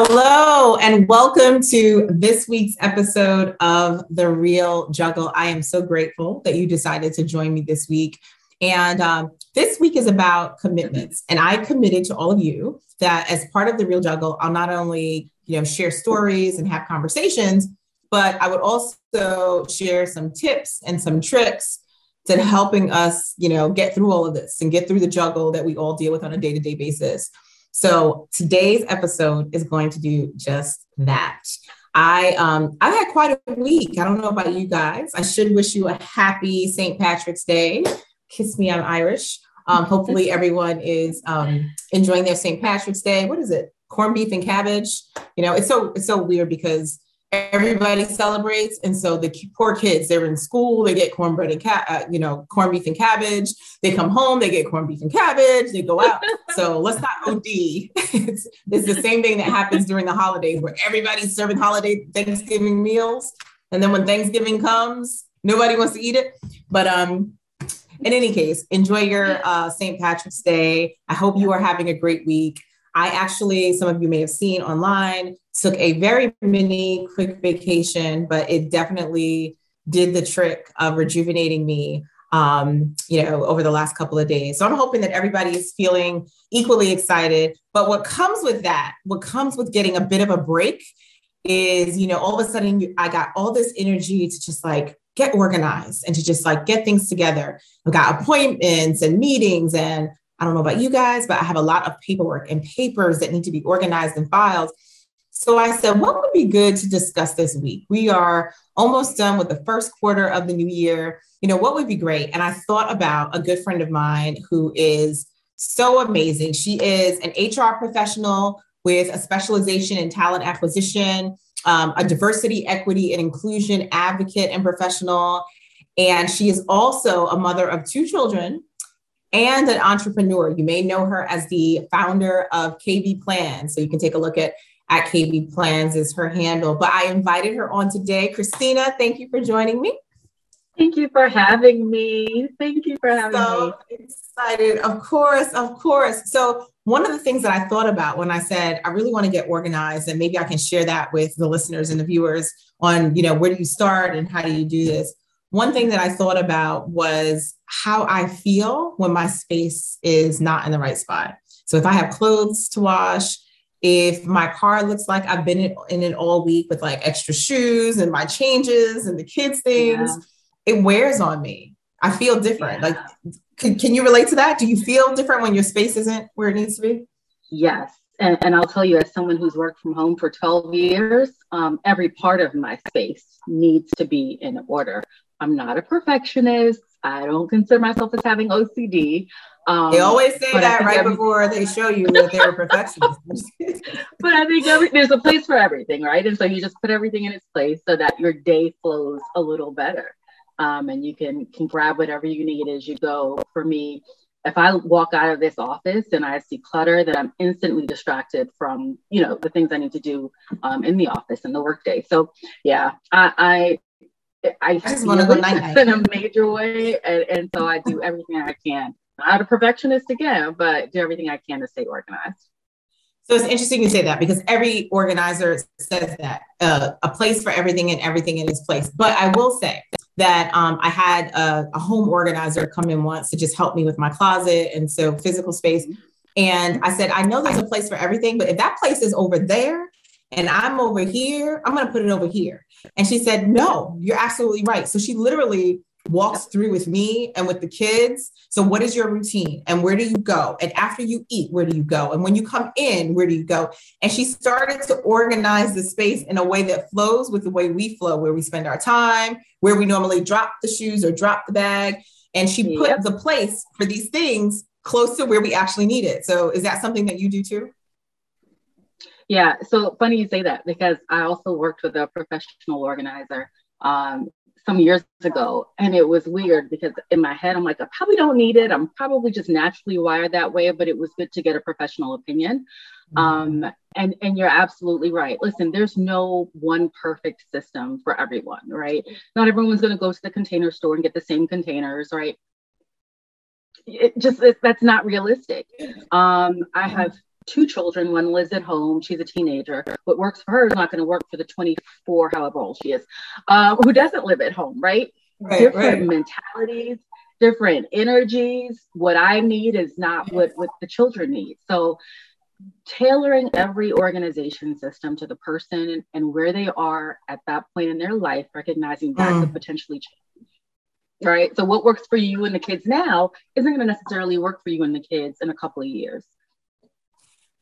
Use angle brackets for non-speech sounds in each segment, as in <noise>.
Hello, and welcome to this week's episode of The Real Juggle. I am so grateful that you decided to join me this week. And um, this week is about commitments. And I committed to all of you that as part of The Real Juggle, I'll not only you know share stories and have conversations, but I would also share some tips and some tricks to helping us, you know, get through all of this and get through the juggle that we all deal with on a day-to-day basis. So today's episode is going to do just that. I um I've had quite a week. I don't know about you guys. I should wish you a happy St. Patrick's Day. Kiss me, I'm Irish. Um, hopefully <laughs> everyone is um, enjoying their St. Patrick's Day. What is it? Corned beef and cabbage. You know, it's so it's so weird because everybody celebrates. And so the poor kids they're in school they get cornbread and cat uh, you know corned beef and cabbage. They come home they get corned beef and cabbage they go out. <laughs> So let's not od it's, it's the same thing that happens during the holidays where everybody's serving holiday thanksgiving meals. And then when thanksgiving comes nobody wants to eat it. But um in any case enjoy your uh, st patrick's day. I hope you are having a great week I actually, some of you may have seen online, took a very mini quick vacation, but it definitely did the trick of rejuvenating me um, you know, over the last couple of days. So I'm hoping that everybody is feeling equally excited. But what comes with that, what comes with getting a bit of a break is, you know, all of a sudden you, I got all this energy to just like get organized and to just like get things together. I've got appointments and meetings and I don't know about you guys, but I have a lot of paperwork and papers that need to be organized and filed. So I said, what would be good to discuss this week? We are almost done with the first quarter of the new year. You know, what would be great? And I thought about a good friend of mine who is so amazing. She is an HR professional with a specialization in talent acquisition, um, a diversity, equity, and inclusion advocate and professional. And she is also a mother of two children and an entrepreneur. You may know her as the founder of KB Plans. So you can take a look at at KB Plans is her handle. But I invited her on today. Kristina, thank you for joining me. Thank you for having me. Thank you for having so me. excited. Of course, of course. So one of the things that I thought about when I said I really want to get organized, and maybe I can share that with the listeners and the viewers on, you know, where do you start and how do you do this? One thing that I thought about was how I feel when my space is not in the right spot. So if I have clothes to wash, if my car looks like I've been in it all week with like extra shoes and my changes and the kids' things, yeah. it wears on me. I feel different. Yeah. Like, can, can you relate to that? Do you feel different when your space isn't where it needs to be? Yes. And, and I'll tell you, as someone who's worked from home for 12 years, um, every part of my space needs to be in order. I'm not a perfectionist. I don't consider myself as having OCD. Um, they always say that right every- before they show you that they're perfectionists. <laughs> <laughs> but I think every, there's a place for everything, right? And so you just put everything in its place so that your day flows a little better. Um, and you can can grab whatever you need as you go. For me, if I walk out of this office and I see clutter, then I'm instantly distracted from you know the things I need to do um, in the office and the workday. So yeah, I, I, I just want to go night <laughs> in a major way, and, and so I do everything I can. Not a perfectionist again, but do everything I can to stay organized. So it's interesting you say that because every organizer says that uh, a place for everything and everything in its place. But I will say that um, I had a, a, home organizer come in once to just help me with my closet and so physical space. And I said, I know there's a place for everything, but if that place is over there and I'm over here, I'm going to put it over here. And she said, No, you're absolutely right. So she literally walks through with me and with the kids. So, what is your routine and where do you go? And after you eat, where do you go? And when you come in, where do you go? And she started to organize the space in a way that flows with the way we flow, where we spend our time, where we normally drop the shoes or drop the bag. And she put yep. the place for these things close to where we actually need it. So, is that something that you do too? Yeah, so funny you say that because I also worked with a professional organizer um, some years ago. And it was weird because in my head, I'm like, I probably don't need it. I'm probably just naturally wired that way, but it was good to get a professional opinion. Mm-hmm. Um, and, and you're absolutely right. Listen, there's no one perfect system for everyone, right? Not everyone's going to go to the container store and get the same containers, right? It just it, that's not realistic. Um, I have two children. One lives at home. She's a teenager. What works for her is not going to work for the 24, however old she is, uh, who doesn't live at home, right? right different right. mentalities, different energies. What I need is not what, what the children need. So tailoring every organization system to the person and where they are at that point in their life, recognizing that mm. could potentially change. Right. So what works for you and the kids now isn't going to necessarily work for you and the kids in a couple of years.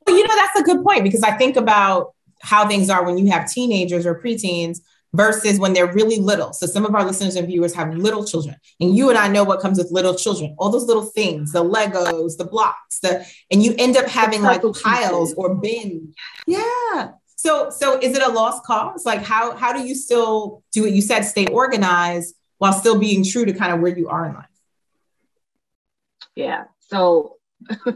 You know, that's a good point because I think about how things are when you have teenagers or preteens versus when they're really little. So some of our listeners and viewers have little children, and you and I know what comes with little children. All those little things, the Legos, the blocks, the and you end up having like piles or bins. Yeah. So so is it a lost cause? Like how how do you still do what You said stay organized while still being true to kind of where you are in life. Yeah. So <laughs>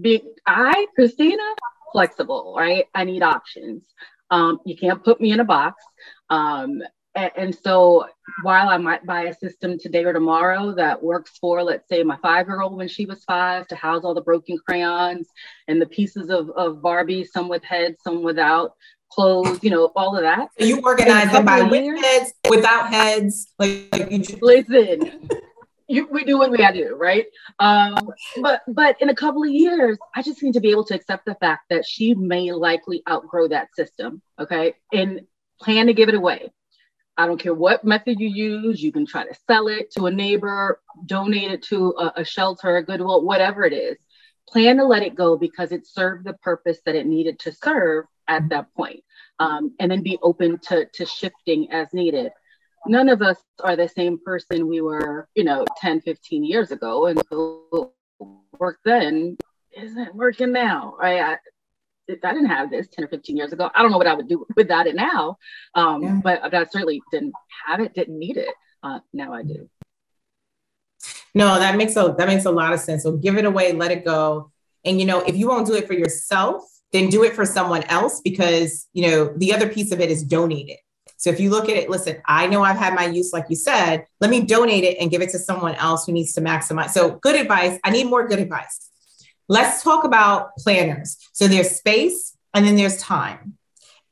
be I, Kristina, flexible, right? I need options. Um, you can't put me in a box. Um, and, and, so while I might buy a system today or tomorrow that works for, let's say, my five year old when she was five to house all the broken crayons and the pieces of, of Barbie, some with heads, some without clothes, you know, all of that. So you organize them by with heads, without heads. Like, like you just- listen. You, we do what we gotta do, right? Um, but but in a couple of years, I just need to be able to accept the fact that she may likely outgrow that system, okay, and plan to give it away. I don't care what method you use. You can try to sell it to a neighbor, donate it to a, a shelter, a Goodwill, whatever it is. Plan to let it go because it served the purpose that it needed to serve at that point. Um, and then be open to, to shifting as needed none of us are the same person we were, you know, 10, 15 years ago. And so work then isn't working now. Right? I, I didn't have this 10 or 15 years ago. I don't know what I would do without it now. Um, yeah. but, but I certainly didn't have it, didn't need it. Uh, now I do. No, that makes a that makes a lot of sense. So give it away, let it go. And you know, if you won't do it for yourself, then do it for someone else because you know the other piece of it is donate it. So if you look at it, listen, I know I've had my use, like you said, let me donate it and give it to someone else who needs to maximize. So good advice. I need more good advice. Let's talk about planners. So there's space and then there's time.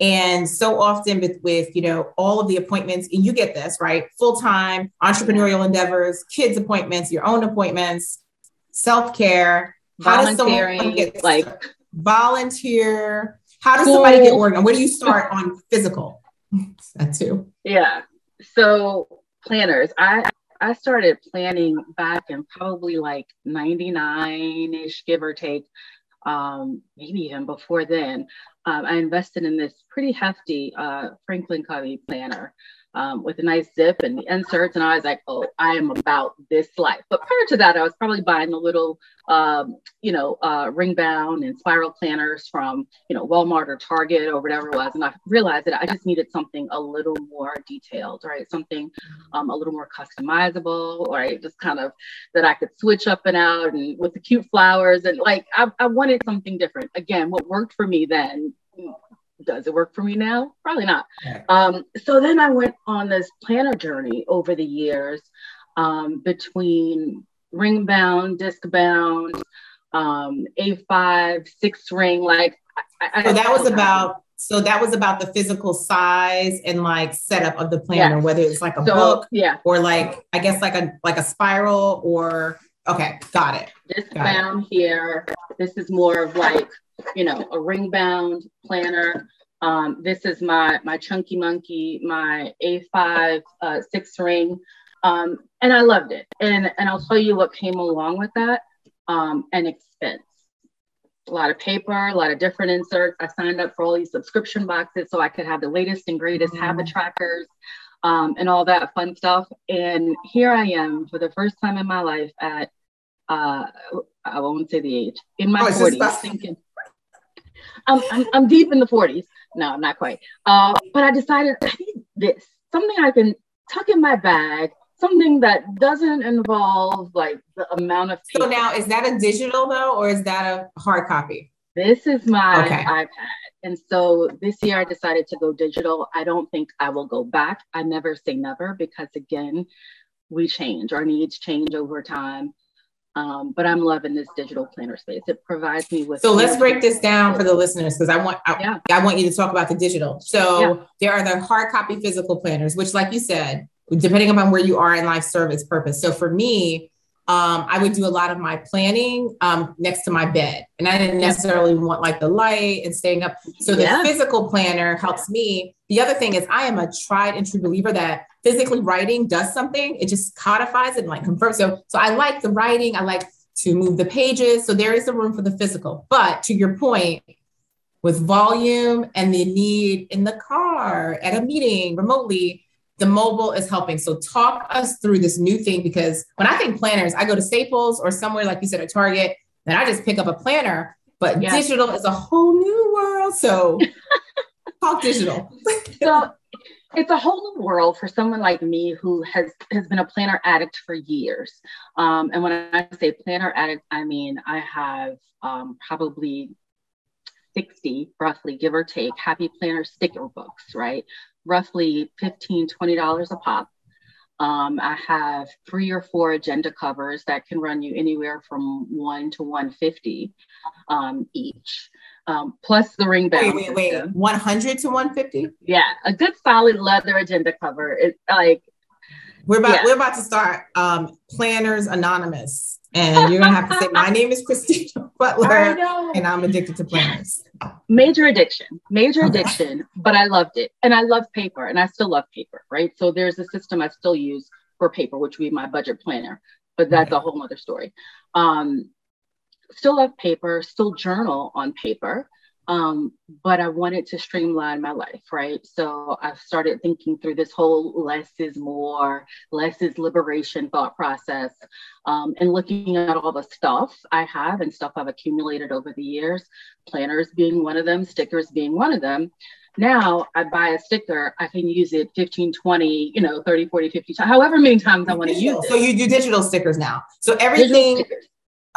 And so often with, with you know all of the appointments, and you get this right, full time entrepreneurial endeavors, kids appointments, your own appointments, self care. How does someone get like volunteer? How does somebody get organized? Where do you start on physical? <laughs> that too. Yeah. So planners, I I started planning back in probably like 99-ish, give or take. Um, maybe even before then. Um, I invested in this pretty hefty uh, Franklin Covey planner um, with a nice zip and the inserts. And I was like, oh, I am about this life. But prior to that, I was probably buying the little, um, you know, uh, ring bound and spiral planners from, you know, Walmart or Target or whatever it was. And I realized that I just needed something a little more detailed, right? Something um, a little more customizable, right? Just kind of that I could switch up and out and with the cute flowers. And like, I, I wanted something different. Again, what worked for me then does it work for me now? Probably not. Um, so then I went on this planner journey over the years um, between ring bound, disc bound, um, A5, six ring. Like, I, so that was about. So that was about the physical size and like setup of the planner, yes. whether it's like a so, book, yeah, or like I guess like a like a spiral or okay, got it. Disc got bound it. here. This is more of like you know, a ring bound planner. Um, this is my my chunky monkey, my A5 uh, six ring, um, and I loved it. And and I'll tell you what came along with that: um, an expense. A lot of paper, a lot of different inserts. I signed up for all these subscription boxes so I could have the latest and greatest mm-hmm. habit trackers um, and all that fun stuff. And here I am for the first time in my life at uh, I won't say the age in my oh, 40s, thinking I'm, I'm, I'm, deep in the 40s. No, I'm not quite. Uh, but I decided I need this something I can tuck in my bag, something that doesn't involve like the amount of. Paper. So now, is that a digital though, or is that a hard copy? This is my okay. iPad. And so this year I decided to go digital. I don't think I will go back. I never say never because, again, we change, our needs change over time. Um, but I'm loving this digital planner space. It provides me with. So let's break this down for the listeners because I want I, yeah. I, want you to talk about the digital. So yeah. there are the hard copy physical planners, which, like you said, depending upon where you are in life, serve its purpose. So for me, um, I would do a lot of my planning um, next to my bed, and I didn't necessarily want like the light and staying up. So the yeah. physical planner helps me. The other thing is, I am a tried and true believer that physically writing does something. It just codifies it and like confirms. So, so I like the writing. I like to move the pages. So there is a room for the physical. But to your point, with volume and the need in the car at a meeting remotely, the mobile is helping. So talk us through this new thing because when I think planners, I go to Staples or somewhere like you said at Target, and I just pick up a planner. But yes. digital is a whole new world. So <laughs> talk digital. <laughs> so it's a whole new world for someone like me who has has been a planner addict for years. Um, and when I say planner addict, I mean I have um, probably 60 roughly give or take happy planner sticker books right roughly 15 $20 a pop. Um, I have three or four agenda covers that can run you anywhere from one to 150 um, each. Um, plus the ring bell. Wait, wait, wait. 100 to 150? Yeah, a good solid leather agenda cover. It's like we're about yeah. we're about to start um, Planners Anonymous, and you're gonna have to say, "My name is Kristina <laughs> Butler, and I'm addicted to planners." Major addiction, major okay. addiction, but I loved it, and I love paper, and I still love paper, right? So there's a system I still use for paper, which would be my budget planner, but that's okay. a whole other story. Um, still love paper, still journal on paper. Um, but I wanted to streamline my life, right? So I started thinking through this whole less is more, less is liberation thought process, um, and looking at all the stuff I have and stuff I've accumulated over the years, planners being one of them, stickers being one of them. Now I buy a sticker, I can use it 15, 20, you know, 30, 40, 50 times, however many times I want to use it. So you do digital stickers now. So everything,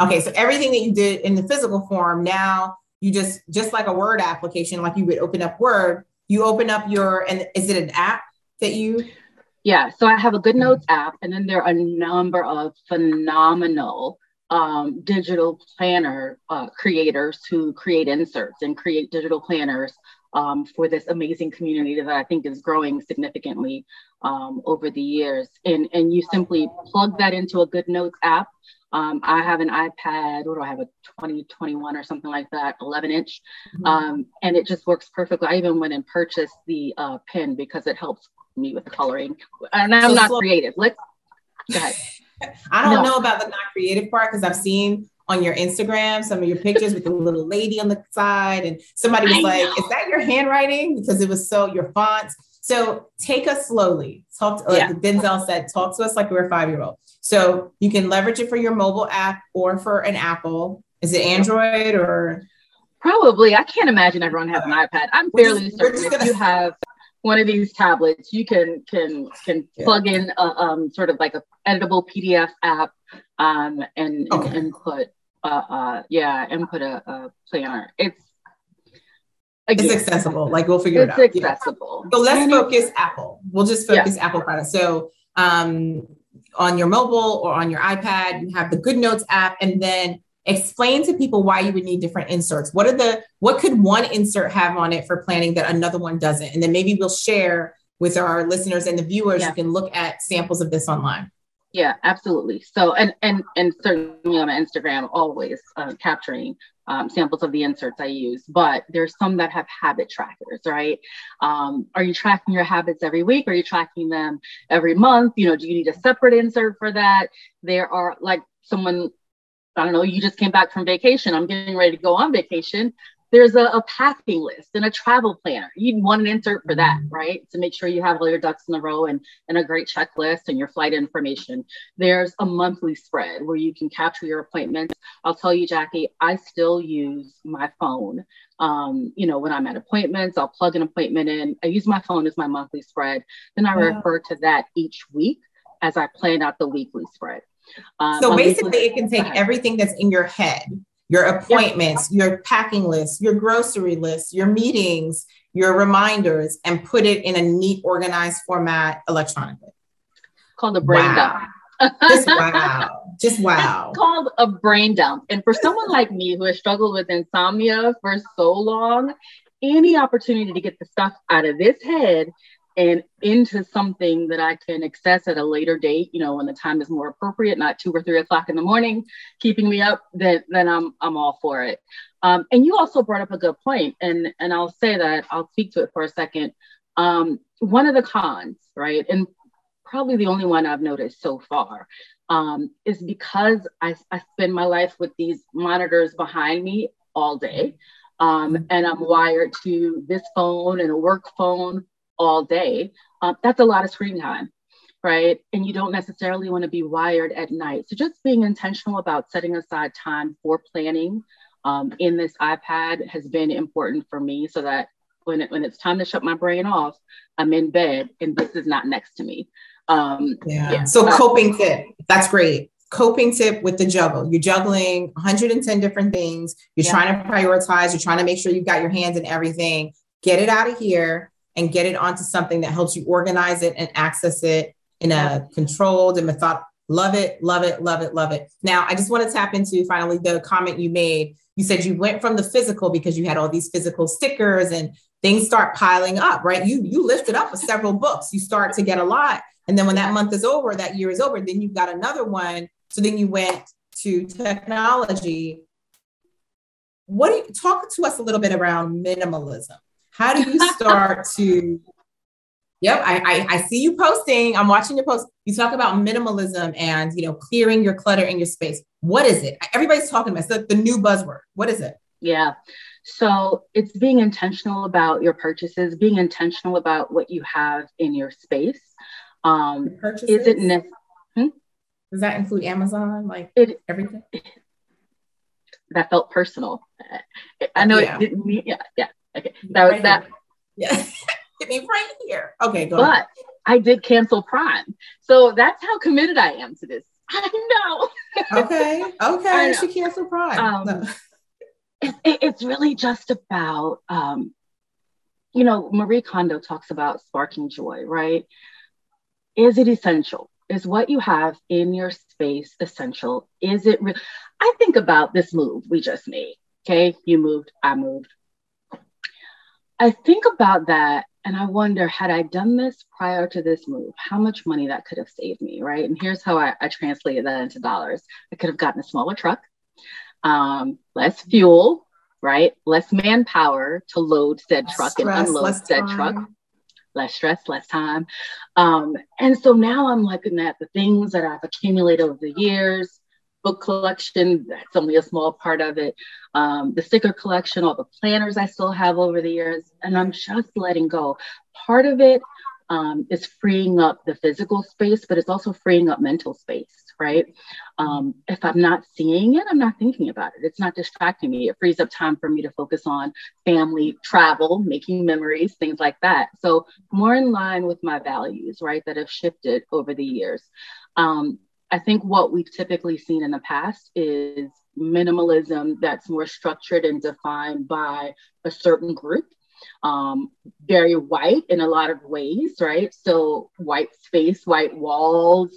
okay, so everything that you did in the physical form now you just just like a word application like you would open up word you open up your and is it an app that you yeah so i have a good notes app and then there are a number of phenomenal um, digital planner uh, creators who create inserts and create digital planners um, for this amazing community that I think is growing significantly um, over the years. And, and you simply plug that into a Good Notes app um, I have an iPad, what do I have, a 2021 or something like that, 11 inch. Mm-hmm. Um, and it just works perfectly. I even went and purchased the uh, pen because it helps me with the coloring. And I'm so not slow. creative. Let's go ahead. <laughs> I don't no. know about the not creative part because I've seen on your Instagram some of your pictures with the little lady on the side. And somebody was I like, know. Is that your handwriting? Because it was so your fonts. So take us slowly. Talk to, like yeah. Denzel said, talk to us like we're a five year old. So you can leverage it for your mobile app or for an Apple. Is it Android or? Probably. I can't imagine everyone has an iPad. I'm fairly certain if gonna... you have one of these tablets, you can can can yeah. plug in a, um, sort of like a editable PDF app um, and, okay. and, and put uh, uh, yeah and put a, a planner. It's Again, it's accessible. Like we'll figure it out. It's accessible. Yeah. So let's focus Apple. We'll just focus yeah. Apple products. So um, on your mobile or on your iPad, you have the Good Notes app, and then explain to people why you would need different inserts. What are the what could one insert have on it for planning that another one doesn't? And then maybe we'll share with our listeners and the viewers. Yeah. You can look at samples of this online. Yeah, absolutely. So, and and and certainly on Instagram, always uh, capturing um, samples of the inserts I use, but there's some that have habit trackers, right? Um, are you tracking your habits every week? Are you tracking them every month? You know, do you need a separate insert for that? There are like someone, I don't know, you just came back from vacation. I'm getting ready to go on vacation there's a, a, packing list and a travel planner. You'd want an insert for that, mm-hmm. right? To make sure you have all your ducks in a row and, and a great checklist and your flight information. There's a monthly spread where you can capture your appointments. I'll tell you, Jackie, I still use my phone. Um, you know, when I'm at appointments, I'll plug an appointment in. I use my phone as my monthly spread. Then I refer to that each week as I plan out the weekly spread. Um, so basically, weekly, it can take everything that's in your head your appointments, your packing list, your grocery list, your meetings, your reminders, and put it in a neat, organized format electronically. Called a brain wow. dump. this, wow. Just wow. It's <laughs> called a brain dump. And for someone like me who has struggled with insomnia for so long, any opportunity to get the stuff out of this head and into something that I can access at a later date, you know, when the time is more appropriate, not two or three o'clock in the morning, keeping me up, then then I'm I'm all for it. Um, and you also brought up a good point, and and I'll say that I'll speak to it for a second. Um, one of the cons, right, and probably the only one I've noticed so far, um, is because I, I spend my life with these monitors behind me all day. Um, and I'm wired to this phone and a work phone all day, uh, that's a lot of screen time, right? And you don't necessarily want to be wired at night. So just being intentional about setting aside time for planning um, in this iPad has been important for me so that when, it, when it's time to shut my brain off, I'm in bed and this is not next to me. Um, yeah. yeah. So coping tip, that's great. Coping tip with the juggle. You're juggling 110 different things. You're yeah. trying to prioritize. You're trying to make sure you've got your hands in everything. Get it out of here and get it onto something that helps you organize it and access it in a controlled and method. Love it, love it, love it, love it. Now, I just want to tap into finally the comment you made. You said you went from the physical because you had all these physical stickers and things start piling up, right? You you lifted up with several books. You start to get a lot, and then when that month is over, that year is over, then you've got another one. So then you went to technology. What do you talk to us a little bit around minimalism? How do you start <laughs> to? Yep, I, I, I see you posting. I'm watching your post. You talk about minimalism and you know clearing your clutter in your space. What is it? Everybody's talking about it. the, the new buzzword. What is it? Yeah. So it's being intentional about your purchases, being intentional about what you have in your space. Um, is it ne- hmm? Does that include Amazon? Like it, everything? That felt personal. I know yeah. it didn't mean, yeah, yeah. Okay, that was right that. Yeah, <laughs> hit me right here. Okay, go. But ahead. I did cancel Prime, so that's how committed I am to this. <laughs> I know. okay, okay, she canceled Prime. Um, no. it, it, it's really just about, um, you know, Marie Kondo talks about sparking joy, right? Is it essential? Is what you have in your space essential? Is it? Re- I think about this move we just made. Okay, you moved, I moved I think about that and I wonder, had I done this prior to this move, how much money that could have saved me, right? And here's how I, I translated that into dollars. I could have gotten a smaller truck, um, less fuel, right? Less manpower to load said less truck stress, and unload said time. truck. Less stress, less time. Um, and so now I'm looking at the things that I've accumulated over the years, book collection, that's only a small part of it. Um, the sticker collection, all the planners I still have over the years, and I'm just letting go. Part of it um, is freeing up the physical space, but it's also freeing up mental space, right? Um, if I'm not seeing it, I'm not thinking about it. It's not distracting me. It frees up time for me to focus on family, travel, making memories, things like that. So, more in line with my values, right, that have shifted over the years. Um, I think what we've typically seen in the past is minimalism that's more structured and defined by a certain group. Um, very white in a lot of ways, right? So white space, white walls.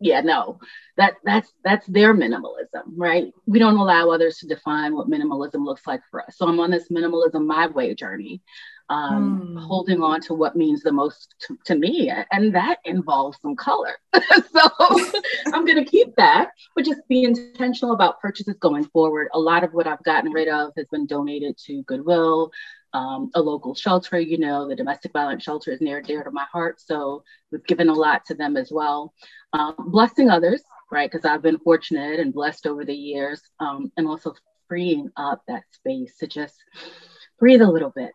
Yeah, no, that that's that's their minimalism, right? We don't allow others to define what minimalism looks like for us. So I'm on this minimalism my way journey, um, mm. holding on to what means the most to, to me. And that involves some color. <laughs> so <laughs> I'm going to keep that, but just be intentional about purchases going forward. A lot of what I've gotten rid of has been donated to Goodwill, um, a local shelter. You know, the domestic violence shelter is near dear to my heart. So we've given a lot to them as well. Um, blessing others, right? Because I've been fortunate and blessed over the years, um, and also freeing up that space to just breathe a little bit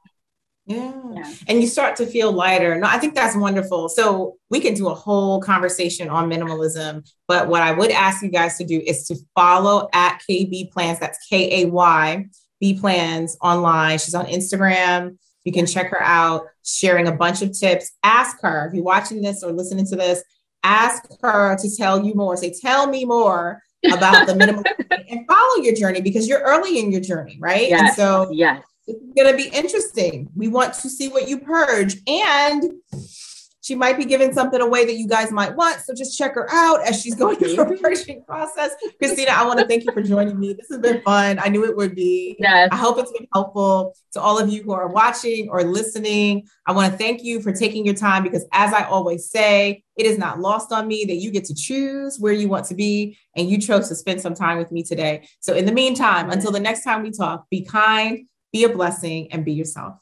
yeah. yeah. And you start to feel lighter. No, I think that's wonderful. So we can do a whole conversation on minimalism. But what I would ask you guys to do is to follow at KB Plans. That's K A Y B Plans online. She's on Instagram. You can check her out, sharing a bunch of tips. Ask her if you're watching this or listening to this, ask her to tell you more. Say, tell me more about the <laughs> minimum and follow your journey because you're early in your journey, right? Yes. And so yes it's going to be interesting. We want to see what you purge. And She might be giving something away that you guys might want. So just check her out as she's going through her <laughs> purchasing process. Kristina, I want to thank you for joining me. This has been fun. I knew it would be. Yes. I hope it's been helpful to all of you who are watching or listening. I want to thank you for taking your time because, as I always say, it is not lost on me that you get to choose where you want to be and you chose to spend some time with me today. So, in the meantime, until the next time we talk, be kind, be a blessing, and be yourself.